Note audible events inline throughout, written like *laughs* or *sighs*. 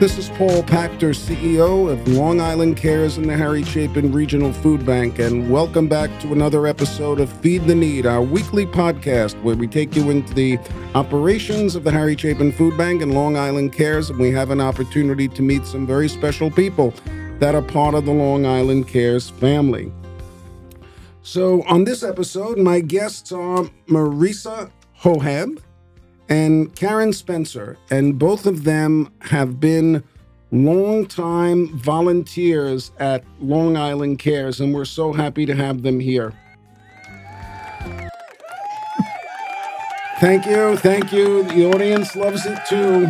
This is Paule Pachter, CEO of Long Island Cares and the Harry Chapin Regional Food Bank, and welcome back to another episode of Feed the Need, our weekly podcast where we take you into the operations of the Harry Chapin Food Bank and Long Island Cares, and we have an opportunity to meet some very special people that are part of the Long Island Cares family. So, on this episode, my guests are Marisa Hoheb and Karen Spencer, and both of them have been longtime volunteers at Long Island Cares, and we're so happy to have them here. Thank you, thank you. The audience loves it too.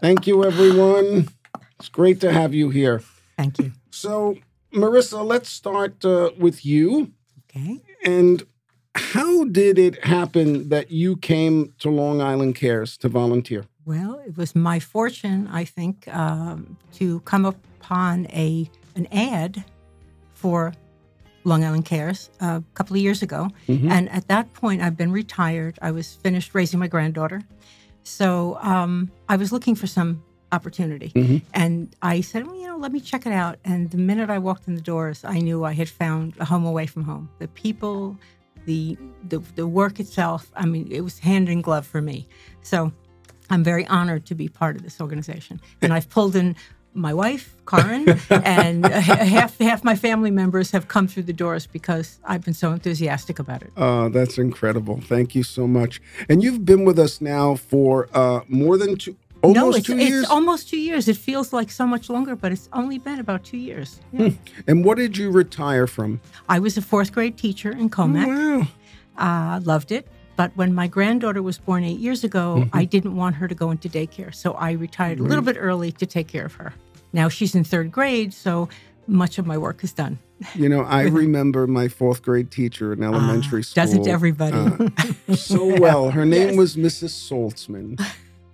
Thank you, everyone. It's great to have you here. Thank you. So, Marisa, let's start uh, with you. Okay. And how did it happen that you came to Long Island Cares to volunteer? Well, it was my fortune, I think, um, to come upon a an ad for Long Island Cares a couple of years ago. Mhm. And at that point, I've been retired. I was finished raising my granddaughter. So um, I was looking for some opportunity. Mhm. And I said, well, you know, let me check it out. And the minute I walked in the doors, I knew I had found a home away from home. The people, the, the, the work itself, I mean, it was hand in glove for me. So I'm very honored to be part of this organization. And I've pulled in my wife, Karen, *laughs* and half half my family members have come through the doors because I've been so enthusiastic about it. Uh, that's incredible. Thank you so much. And you've been with us now for uh, more than two, almost no, it's, two it's years. almost two years. It feels like so much longer, but it's only been about two years. Yeah. and what did you retire from? I was a fourth grade teacher in Commack. Wow. uh, loved it. But when my granddaughter was born eight years ago, Mm-hmm. I didn't want her to go into daycare. So I retired a little bit early to take care of her. Now she's in third grade, so much of my work is done. You know, I *laughs* remember my fourth grade teacher in elementary school. Ah, Doesn't everybody? uh, so *laughs* well. Her name Yes. was Mrs. Saltzman.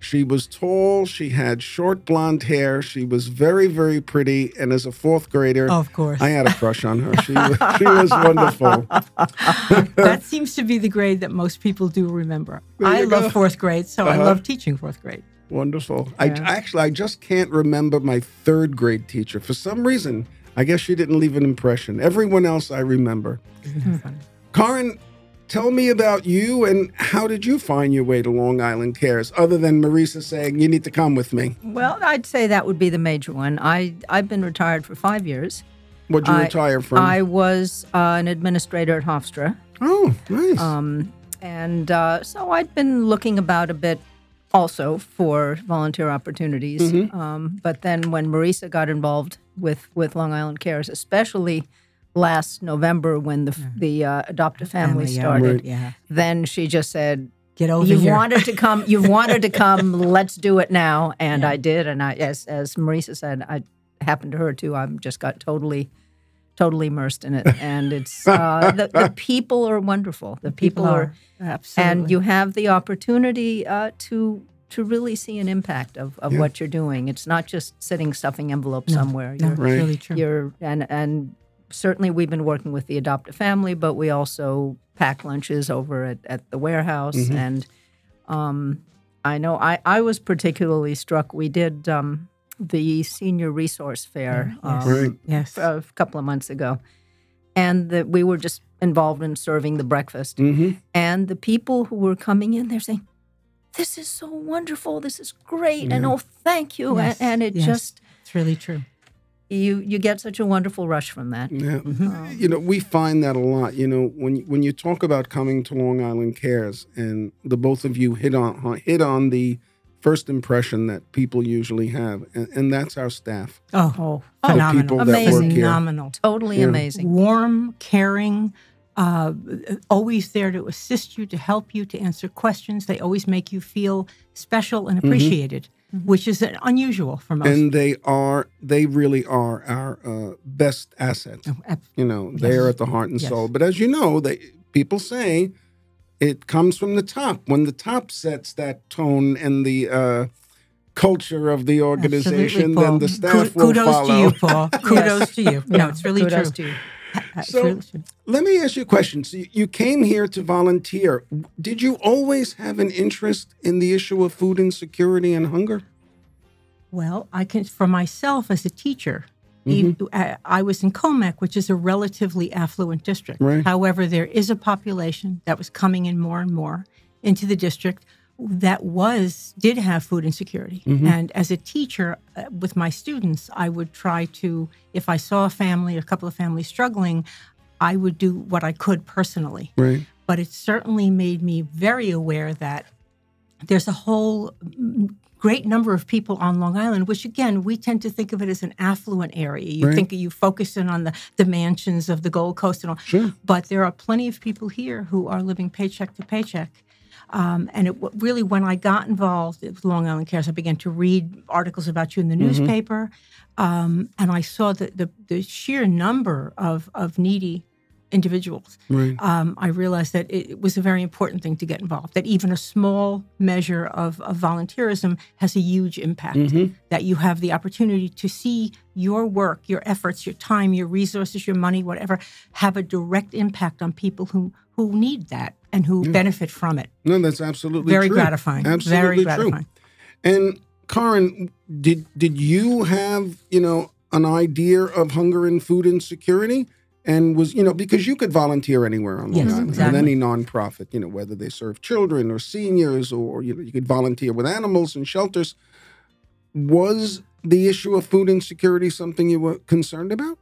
She was tall. She had short blonde hair. She was very, very pretty. And as a fourth grader, of course. I had a crush on her. She was, she was wonderful. *laughs* that seems to be the grade that most people do remember. There I love go. fourth grade, so I Uh-huh. love teaching fourth grade. Wonderful. I actually I just can't remember my third grade teacher for some reason. I guess she didn't leave an impression. Everyone else I remember. Isn't that funny? Karen, tell me about you and how did you find your way to Long Island Cares, other than Marisa saying you need to come with me? Well, I'd say that would be the major one. I I've been retired for five years. What'd you I- retire from? I was uh, an administrator at Hofstra, oh, nice. um, and uh, so I'd been looking about a bit, also for volunteer opportunities. Mm-hmm. Um, but then when Marisa got involved with with Long Island Cares, especially last November when the the uh, adoptive family, yeah, started, Right. Yeah. then she just said, Get over you here. wanted to come you've *laughs* wanted to come let's do it now and Yeah. i did and i as as marisa said i happened to her too i just got totally totally immersed in it and it's uh, *laughs* the, the people are wonderful the people, are, Absolutely. and you have the opportunity uh, to to really see an impact of, of Yeah. what you're doing it's not just sitting stuffing envelopes somewhere No, you're, it's Right. really true. you're and and certainly we've been working with the adoptive family, but we also pack lunches over at, at the warehouse. Mhm. And um, I know I, I was particularly struck. We did um, the senior resource fair Yeah, yes. um, Right. yes. a couple of months ago, and that we were just involved in serving the breakfast. hmm And the people who were coming in, they're saying, "This is so wonderful. This is great," and oh, thank you. Yes, And, and it yes. just it's really true. You you get such a wonderful rush from that. Yeah, Um, you know, we find that a lot. You know, when you- when you talk about coming to Long Island Cares, and the both of you hit on hit on the first impression that people usually have, and, and that's our staff. Oh, Oh, phenomenal. people that Amazing. Phenomenal. totally Yeah. amazing. warm, caring, uh, always there to assist you, to help you, to answer questions. They always make you feel special and appreciated, which is unusual for most. And they are, they really are our uh, best asset. Oh, ab- You know, they are at the heart and Yes. soul. But as you know, they people say it comes from the top. When the top sets that tone and the uh, culture of the organization, then the staff Ku- will Kudos follow. Kudos to you, Paul. *laughs* Kudos to you. No, it's really Kudos true. to you. So- Let me ask you a question. So you- came here to volunteer. Did you always have an interest in the issue of food insecurity and hunger? Well, I can, for myself as a teacher, Mm-hmm. I I was in Commack, which is a relatively affluent district. Right. However, there is a population that was coming in more and more into the district that was did have food insecurity. Mm-hmm. And as a teacher uh, with my students, I would try to, if I saw a family, a couple of families struggling, I would do what I could personally Right. but it certainly made me very aware that there's a whole mm, great number of people on Long Island, which again, we tend to think of it as an affluent area. You Right. think you focus in on the, the mansions of the Gold Coast and all. Sure. But there are plenty of people here who are living paycheck to paycheck. Um, and it w- really, when I got involved with Long Island Cares, I began to read articles about you in the newspaper, um, and I saw the, the, the sheer number of, of needy individuals Right. um, I realized that it, it was a very important thing to get involved. That even a small measure of, of volunteerism has a huge impact. Mm-hmm. That you have the opportunity to see your work, your efforts, your time, your resources, your money, whatever, have a direct impact on people who who need that and who benefit from it. No, that's absolutely Very true. gratifying. Absolutely very true. gratifying. And Karen, did did you have you know an idea of hunger and food insecurity? And was you know because you could volunteer anywhere on Long Yes, Island exactly. with any nonprofit, you know whether they serve children or seniors or you know you could volunteer with animals and shelters. Was the issue of food insecurity something you were concerned about?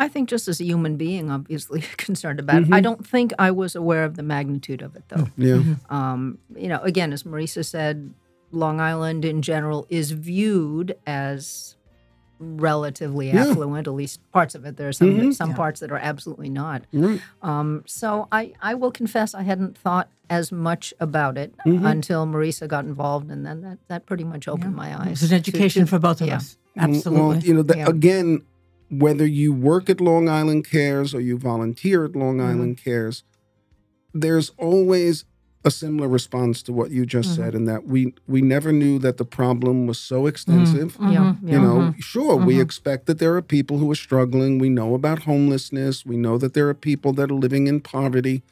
I think just as a human being, obviously *laughs* concerned about Mm-hmm. it. I don't think I was aware of the magnitude of it, though. Yeah, Um, you know, again, as Marisa said, Long Island in general is viewed as relatively Yeah. affluent. At least parts of it. There are some Mhm. some parts that are absolutely not. right. Um, so I, I will confess I hadn't thought as much about it Mm-hmm. until Marisa got involved, and then that, that pretty much opened my eyes. It's an education to- for both of yeah. us. Well, Absolutely. you know, the, Yeah. again, whether you work at Long Island Cares or you volunteer at Long Mm-hmm. Island Cares, there's always a similar response to what you just Mm-hmm. said, in that we we never knew that the problem was so extensive. Mm-hmm. Yeah, You yeah. know, sure, we expect that there are people who are struggling. We know about homelessness. We know that there are people that are living in poverty,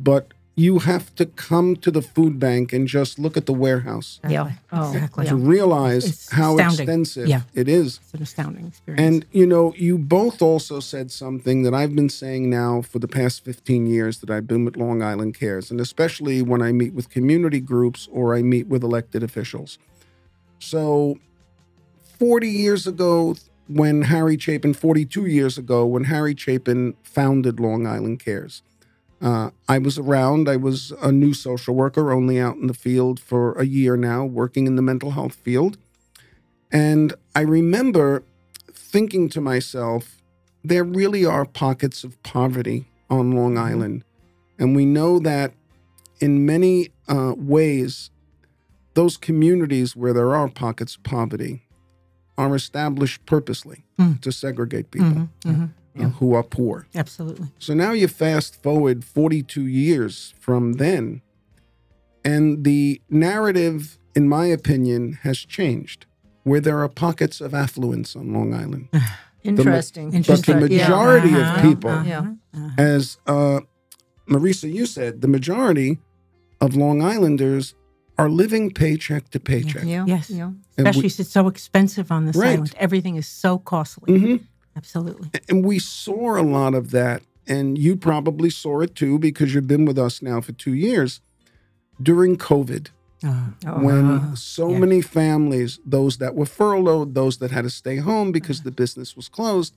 but you have to come to the food bank and just look at the warehouse Yeah. Oh, Exactly. yeah. to realize It's how astounding. extensive Yeah. it is. It's an astounding experience. And you know, you both also said something that I've been saying now for the past 15 years that I've been with Long Island Cares, and especially when I meet with community groups or I meet with elected officials. So 40 years ago when Harry Chapin 42 years ago when Harry Chapin founded Long Island Cares. Uh, I was around. I was a new social worker, only out in the field for a year now, working in the mental health field. And I remember thinking to myself, there really are pockets of poverty on Long Island. And we know that in many uh, ways, those communities where there are pockets of poverty are established purposely Mm. to segregate people Mhm. Uh, who are poor. Absolutely. So now you fast forward 42 years from then, and the narrative, in my opinion, has changed, where there are pockets of affluence on Long Island. *sighs* Interesting. But the Interesting. Yeah. majority of Uh-huh, people, uh-huh, uh-huh. as uh, Marisa, you said, the majority of Long Islanders are living paycheck to paycheck. Yeah. Yes. Yeah. Especially we- since it's so expensive on this Right. island. Everything is so costly. Mhm. Absolutely. And we saw a lot of that. And you probably saw it too because you've been with us now for two years during COVID. Uh, Oh, when so yeah. many families, those that were furloughed, those that had to stay home because the business was closed,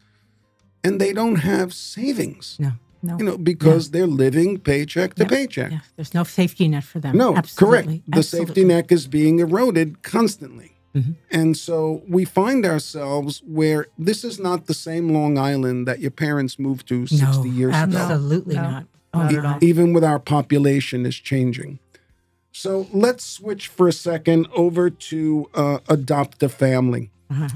and they don't have savings, no, no. you know, because they're living paycheck to paycheck. yeah, there's no safety net for them. No, Absolutely. correct. The safety net is being eroded constantly. Mhm. And so we find ourselves where this is not the same Long Island that your parents moved to 60 no, years ago. absolutely not. Oh, Not no. at all. even with our population is changing. So let's switch for a second over to uh, adopt a family. Uh-huh.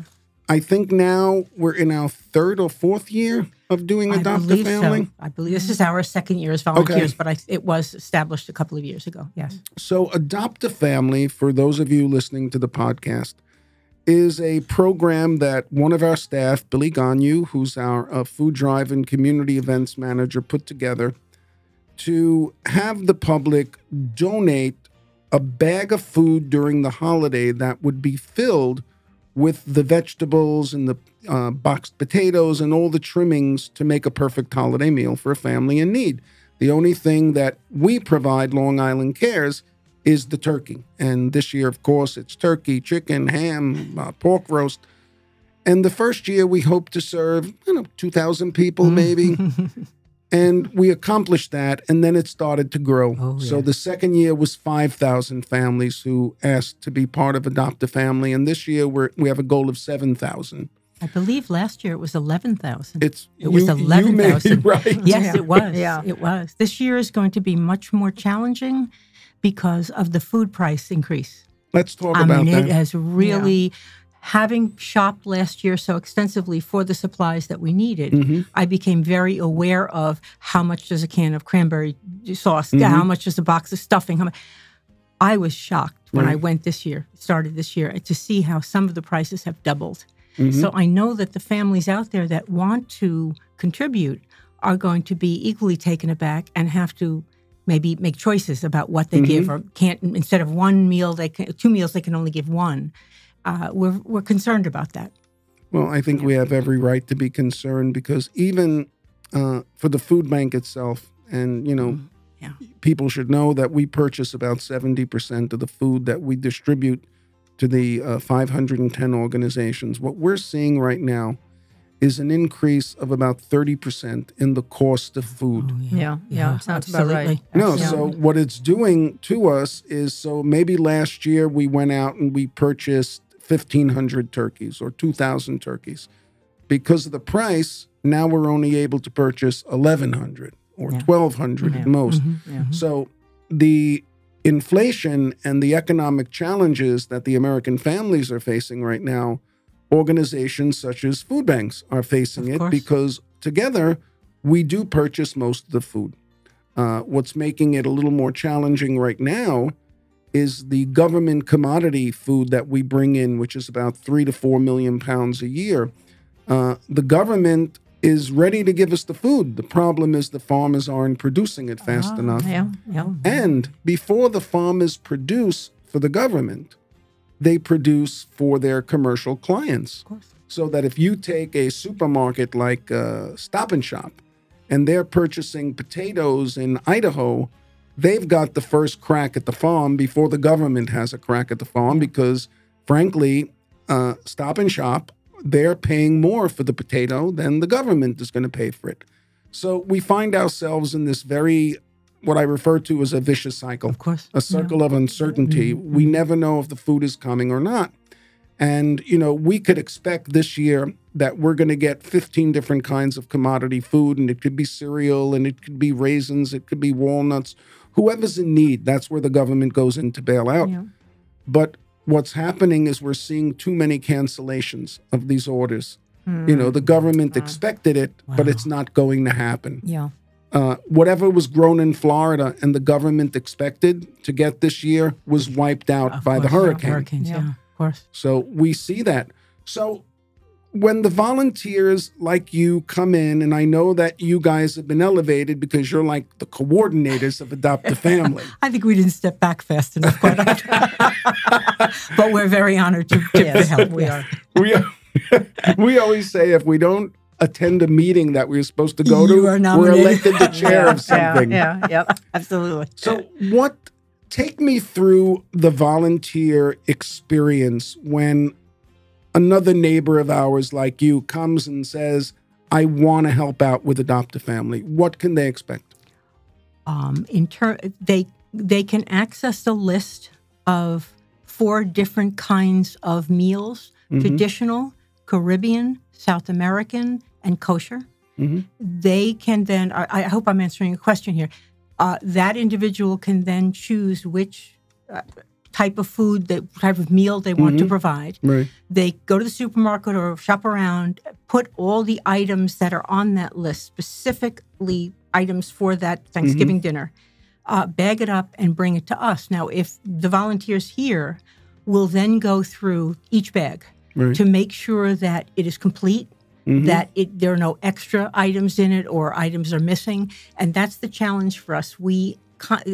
I think now we're in our third or fourth year of doing adopt a family. so. I believe this is our second year as volunteers, but I, it was established a couple of years ago. Yes. So, Adopt a Family, for those of you listening to the podcast, is a program that one of our staff, Billy Ganyu, who's our uh, food drive and community events manager, put together to have the public donate a bag of food during the holiday that would be filled with the vegetables and the uh, boxed potatoes and all the trimmings to make a perfect holiday meal for a family in need. The only thing that we provide, Long Island Cares, is the turkey. And this year, of course, it's turkey, chicken, ham, uh, pork roast. And the first year, we hope to serve, you know, 2,000 people maybe. *laughs* and we accomplished that. And then it started to grow. Oh, So the second year was 5,000 families who asked to be part of Adopt a Family. And this year, we're, we have a goal of 7,000. I believe last year it was 11,000. It's It was you- you may be 11,000. *laughs* right. Yes, Yeah. it was. Yeah. It was. This year is going to be much more challenging because of the food price increase. Let's talk I about mean, that. it has really, having shopped last year so extensively for the supplies that we needed, Mm-hmm. I became very aware of how much does a can of cranberry sauce, Mm-hmm. how much does a box of stuffing, how much. I was shocked when I went this year, started this year, to see how some of the prices have doubled. Mm-hmm. So I know that the families out there that want to contribute are going to be equally taken aback and have to maybe make choices about what they give or can't instead of one meal they can two meals they can only give one. Uh, we're we're concerned about that. Well, I think we have every right to be concerned because even uh, for the food bank itself, and you know, Yeah. people should know that we purchase about seventy percent of the food that we distribute to the uh, 510 organizations. What we're seeing right now is an increase of about 30% in the cost of food. Yeah, yeah, sounds about right. No, Yeah. so what it's doing to us is so maybe last year we went out and we purchased 1,500 turkeys or 2,000 turkeys. Because of the price, now we're only able to purchase 1,100 or Yeah. 1,200 at most. Yeah. So the inflation and the economic challenges that the American families are facing right now, organizations such as food banks are facing it because together we do purchase most of the food. Uh, what's making it a little more challenging right now is the government commodity food that we bring in, which is about three to four million pounds a year. Uh, the government is ready to give us the food. The problem is the farmers aren't producing it fast Ah, enough. Yeah, yeah. And before the farmers produce for the government, they produce for their commercial clients. Of course. So that if you take a supermarket like uh, Stop and Shop and they're purchasing potatoes in Idaho, they've got the first crack at the farm before the government has a crack at the farm because, frankly, uh, Stop and Shop, they're paying more for the potato than the government is going to pay for it. So we find ourselves in this very, what I refer to as a vicious cycle Of course. a circle of uncertainty. We never know if the food is coming or not. And, you know, we could expect this year that we're going to get 15 different kinds of commodity food, and it could be cereal, and it could be raisins, it could be walnuts. Whoever's in need, that's where the government goes in to bail out. Yeah. But what's happening is we're seeing too many cancellations of these orders. You know, the government expected it, but it's not going to happen Yeah. uh, whatever was grown in Florida and the government expected to get this year was wiped out Of by the course, hurricane. Hurricanes, Yeah. yeah. of course. So we see that. So when the volunteers like you come in, and I know that you guys have been elevated because you're like the coordinators of Adopt a Family. *laughs* I think we didn't step back fast enough, quite *laughs* but we're very honored to, to Yes, help. we yes. are. we are, *laughs* we always say if we don't attend a meeting that we're supposed to go You to, are we're elected the chair of something. Yeah, yeah, yep. Absolutely. So, what take me through the volunteer experience when another neighbor of ours like you comes and says, "I want to help out with Adopt a Family." What can they expect? um, in ter- they they can access the list of four different kinds of meals: traditional, Caribbean, South American, and kosher. Mhm. They can then. I, I hope I'm answering a question here. Uh, that individual can then choose which uh, type of food, that type of meal they want to mm-hmm. provide Right. they go to the supermarket or shop around, put all the items that are on that list, specifically items for that Thanksgiving mm-hmm. dinner, uh, bag it up and bring it to us. Now, if the volunteers here will then go through each bag Right. to make sure that it is complete. Mm-hmm. That it there are no extra items in it or items are missing, and that's the challenge for us. We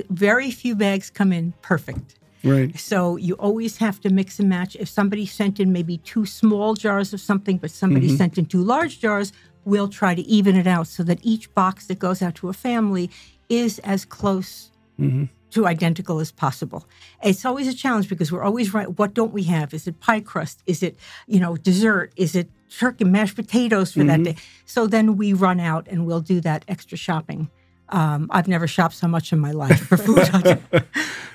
very few bags come in perfect. Right. So you always have to mix and match. If somebody sent in maybe two small jars of something, but somebody Mm-hmm. sent in two large jars, we'll try to even it out so that each box that goes out to a family is as close Mm-hmm. to identical as possible. It's always a challenge because we're always right. What don't we have? Is it pie crust? Is it, you know, dessert? Is it turkey, mashed potatoes for Mm-hmm. that day? So then we run out and we'll do that extra shopping. Um, I've never shopped so much in my life for food. *laughs* *laughs*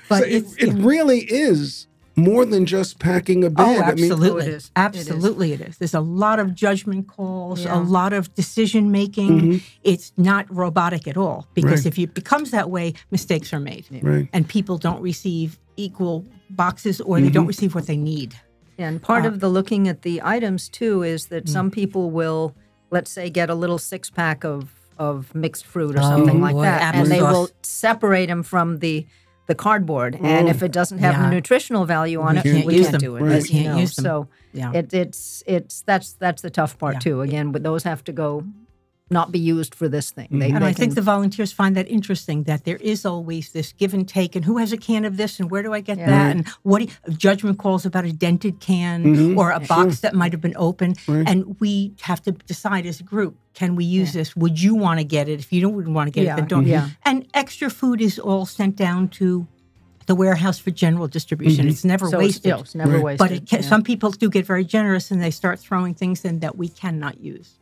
but So it, it yeah. really is more than just packing a Oh, bag. I mean, absolutely. Oh, it is. It is. Absolutely, it is. There's a lot of judgment calls, Yeah. a lot of decision making. It's not robotic at all because Mm-hmm. Right. if it becomes that way, mistakes are made. Right. And people don't receive equal boxes or they Mm-hmm. don't receive what they need. And part Uh, of the looking at the items too is that Mm. some people will, let's say, get a little six pack of of mixed fruit or Oh, something like boy, that, and they will separate them from the the cardboard. And if it doesn't have Yeah. the nutritional value on We it, can't we can't them. do it. Right. as We you can't know. use them. So Yeah. it, it's it's that's that's the tough part Yeah. too. Again, but those have to go, not be used for this thing. They, mm-hmm. And they I think the volunteers find that interesting that there is always this give and take, and who has a can of this, and where do I get Yeah. that, and what do you, judgment calls about a dented can mm-hmm. or a box that might have been open, Right. and we have to decide as a group: can we use this? Would you want to get it? If you don't want to get Yeah, it, then don't. yeah. And extra food is all sent down to the warehouse for general distribution. Mm-hmm. It's never so it's, wasted. yeah, it's never Right. wasted. but it can, yeah. some people do get very generous and they start throwing things in that we cannot use,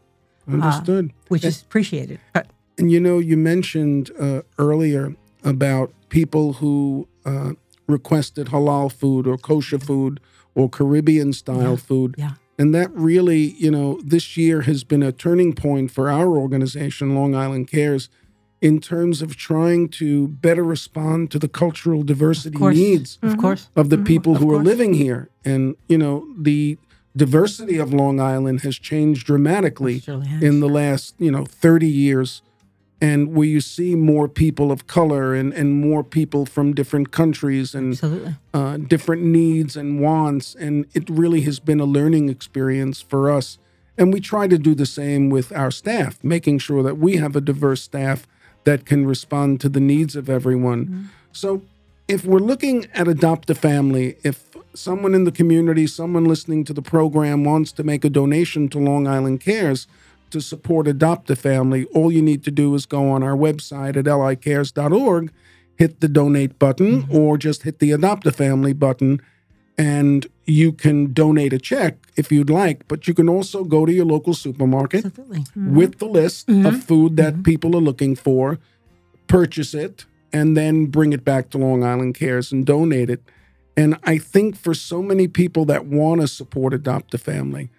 Understood. which is appreciated. But And you know, you mentioned uh, earlier about people who uh, requested halal food or kosher food or Caribbean style food. yeah. And that really, you know, this year has been a turning point for our organization, Long Island Cares, in terms of trying to better respond to the cultural diversity course. needs Of course. of the people who are living here. And, you know, the diversity of Long Island has changed dramatically has. in the last, you know, 30 years. And where you see more people of color and, and more people from different countries and uh, different needs and wants. And it really has been a learning experience for us. And we try to do the same with our staff, making sure that we have a diverse staff that can respond to the needs of everyone. So, if we're looking at Adopt a Family, if someone in the community, someone listening to the program wants to make a donation to Long Island Cares to support Adopt a Family, all you need to do is go on our website at licares.org, hit the donate button, mm-hmm. or just hit the Adopt a Family button, and you can donate a check if you'd like. But you can also go to your local supermarket Absolutely. Mm-hmm. with the list of mm-hmm. food that people are looking for, purchase it, and then bring it back to Long Island Cares and donate it. And I think for so many people that want to support Adopt a Family,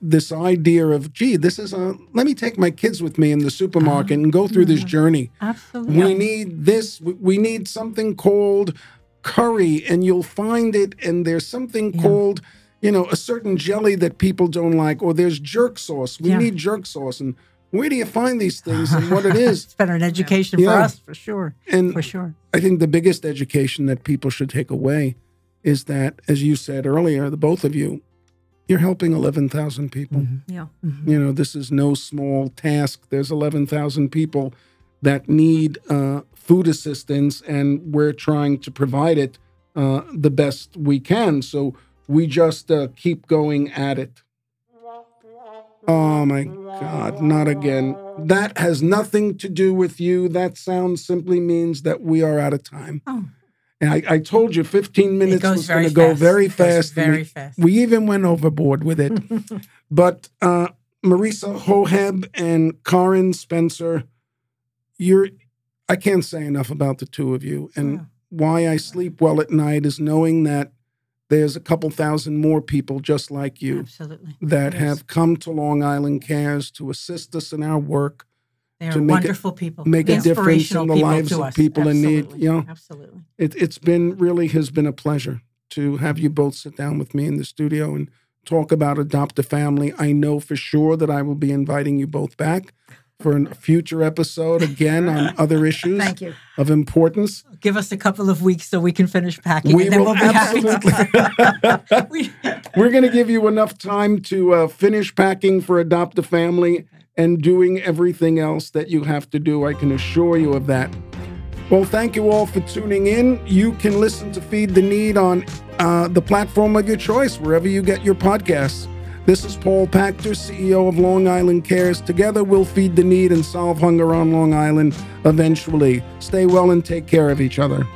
this idea of, gee, this is a, let me take my kids with me in the supermarket and go through this mm-hmm. journey. Absolutely. We need this, we- need something called curry, and you'll find it, and there's something called, you know, a certain jelly that people don't like, or there's jerk sauce. We Yeah. need jerk sauce. And where do you find these *laughs* things and what it is? It's better an education for Yeah. us, for sure. And For sure. I think the biggest education that people should take away is that, as you said earlier, the both of you, you're helping 11,000 people. yeah. You know, this is no small task. There's 11,000 people that need uh, food assistance, and we're trying to provide it uh, the best we can. So we just uh, keep going at it. Oh my God, not again. That has nothing to do with you. That sound simply means that we are out of time. Oh. And I, I told you 15 minutes was going to go fast. very fast. very we, fast. We even went overboard with it. *laughs* but uh, Marisa Hoheb and Karen Spencer, you're, I can't say enough about the two of you. And Yeah. why I sleep well at night is knowing that there's a couple thousand more people just like you Absolutely. that Yes. have come to Long Island Cares to assist us in our work, They are to make a- wonderful people. make a difference in the lives of people in need, Absolutely. you know? Absolutely. it, it's been really has been a pleasure to have you both sit down with me in the studio and talk about adopt a family. I know for sure that I will be inviting you both back for a future episode again on *laughs* other issues Thank you. of importance. Give us a couple of weeks so we can finish packing. We and then will we'll be happy to- *laughs* We- *laughs* We're going to give you enough time to uh, finish packing for adopt a family and doing everything else that you have to do. I can assure you of that. Well, thank you all for tuning in. You can listen to Feed the Need on uh, the platform of your choice, wherever you get your podcasts. This is Paule Pachter, CEO of Long Island Cares. Together, we'll feed the need and solve hunger on Long Island eventually. Stay well and take care of each other.